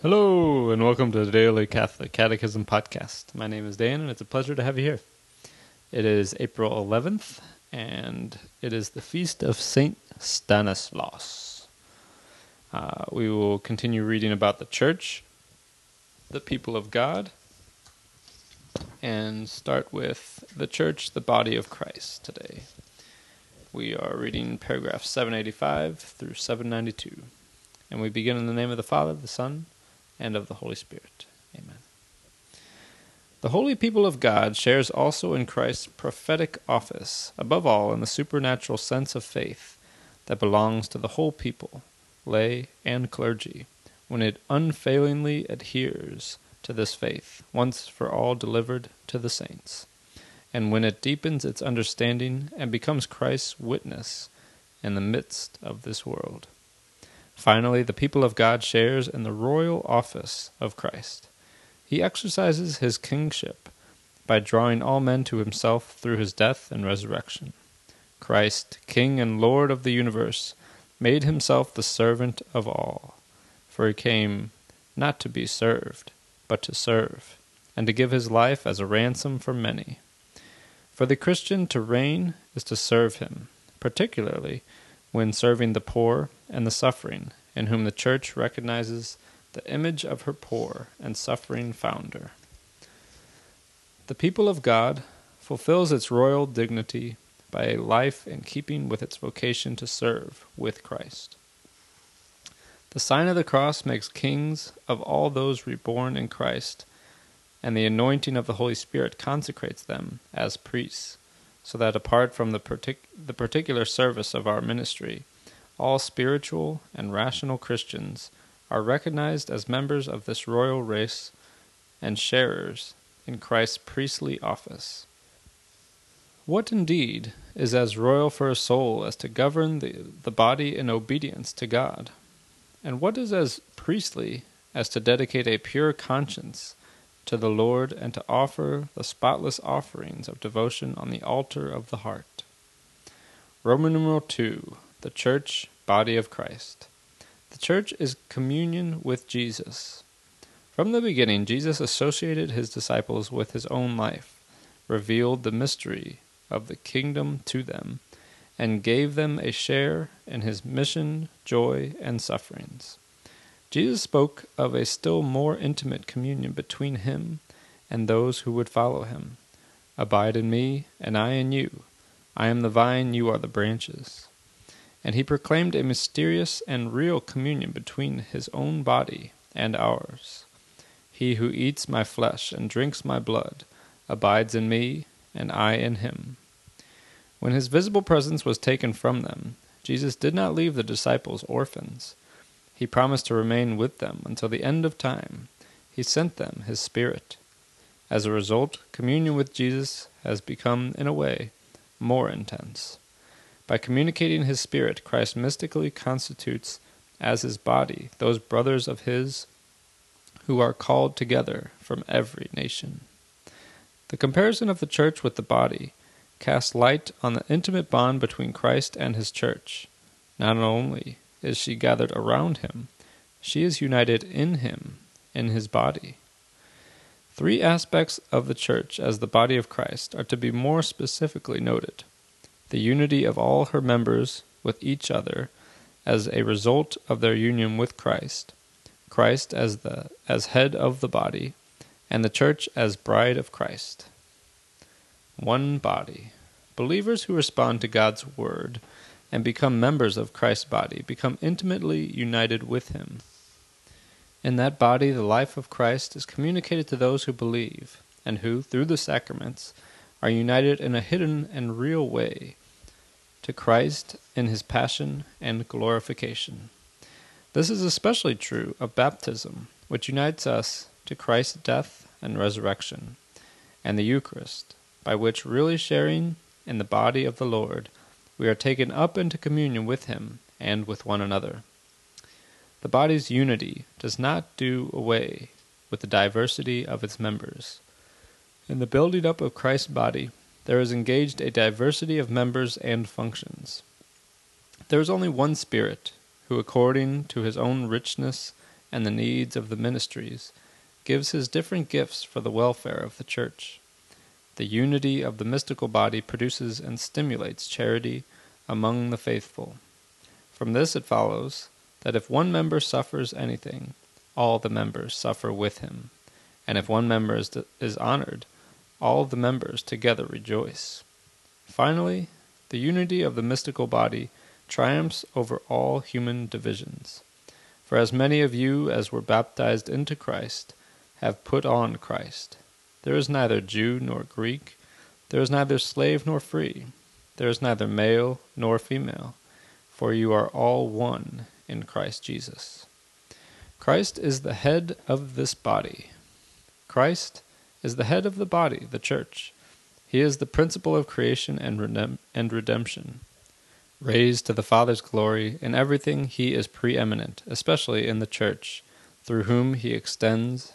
Hello, and welcome to the Daily Catholic Catechism Podcast. My name is Dan, and it's a pleasure to have you here. It is April 11th, and it is the feast of Saint Stanislaus. Uh, we will continue reading about the church, the people of God, and start with the church, the body of Christ today. We are reading paragraph 785 through 792. And we begin in the name of the Father, the Son, and of the Holy Spirit. Amen. The holy people of God shares also in Christ's prophetic office, above all in the supernatural sense of faith that belongs to the whole people, lay and clergy, when it unfailingly adheres to this faith, once for all delivered to the saints, and when it deepens its understanding and becomes Christ's witness in the midst of this world. Finally, the people of God shares in the royal office of Christ. He exercises his kingship by drawing all men to himself through his death and resurrection. Christ, King and Lord of the universe, made himself the servant of all, for he came not to be served, but to serve, and to give his life as a ransom for many. For the Christian to reign is to serve him, particularly when serving the poor and the suffering, in whom the Church recognizes the image of her poor and suffering founder. The people of God fulfills its royal dignity by a life in keeping with its vocation to serve with Christ. The sign of the cross makes kings of all those reborn in Christ, and the anointing of the Holy Spirit consecrates them as priests so that apart from the, partic- the particular service of our ministry, all spiritual and rational Christians are recognized as members of this royal race and sharers in Christ's priestly office. What indeed is as royal for a soul as to govern the, the body in obedience to God? And what is as priestly as to dedicate a pure conscience to the Lord and to offer the spotless offerings of devotion on the altar of the heart. Roman numeral 2 The Church, Body of Christ. The Church is communion with Jesus. From the beginning, Jesus associated his disciples with his own life, revealed the mystery of the kingdom to them, and gave them a share in his mission, joy, and sufferings. Jesus spoke of a still more intimate communion between him and those who would follow him. Abide in me, and I in you. I am the vine, you are the branches. And he proclaimed a mysterious and real communion between his own body and ours. He who eats my flesh and drinks my blood abides in me, and I in him. When his visible presence was taken from them, Jesus did not leave the disciples orphans. He promised to remain with them until the end of time. He sent them His Spirit. As a result, communion with Jesus has become, in a way, more intense. By communicating His Spirit, Christ mystically constitutes as His body those brothers of His who are called together from every nation. The comparison of the church with the body casts light on the intimate bond between Christ and His church. Not only is she gathered around him, she is united in him, in his body. Three aspects of the church as the body of Christ are to be more specifically noted the unity of all her members with each other as a result of their union with Christ, Christ as the as head of the body, and the church as bride of Christ. One body. Believers who respond to God's word and become members of Christ's body, become intimately united with him. In that body, the life of Christ is communicated to those who believe, and who, through the sacraments, are united in a hidden and real way to Christ in his passion and glorification. This is especially true of baptism, which unites us to Christ's death and resurrection, and the Eucharist, by which really sharing in the body of the Lord, we are taken up into communion with Him and with one another. The body's unity does not do away with the diversity of its members. In the building up of Christ's body, there is engaged a diversity of members and functions. There is only one Spirit, who, according to his own richness and the needs of the ministries, gives his different gifts for the welfare of the church. The unity of the mystical body produces and stimulates charity among the faithful. From this it follows that if one member suffers anything, all the members suffer with him, and if one member is, is honored, all the members together rejoice. Finally, the unity of the mystical body triumphs over all human divisions. For as many of you as were baptized into Christ have put on Christ. There is neither Jew nor Greek, there is neither slave nor free, there is neither male nor female, for you are all one in Christ Jesus. Christ is the head of this body. Christ is the head of the body, the church. He is the principle of creation and, redem- and redemption. Raised to the Father's glory, in everything he is preeminent, especially in the church, through whom he extends